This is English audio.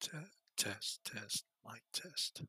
Te- test, test, mic test.